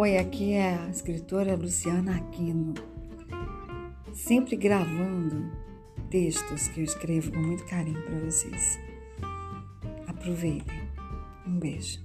Oi, aqui é a escritora Luciana Aquino, sempre gravando textos que eu escrevo com muito carinho para vocês. Aproveitem. Um beijo.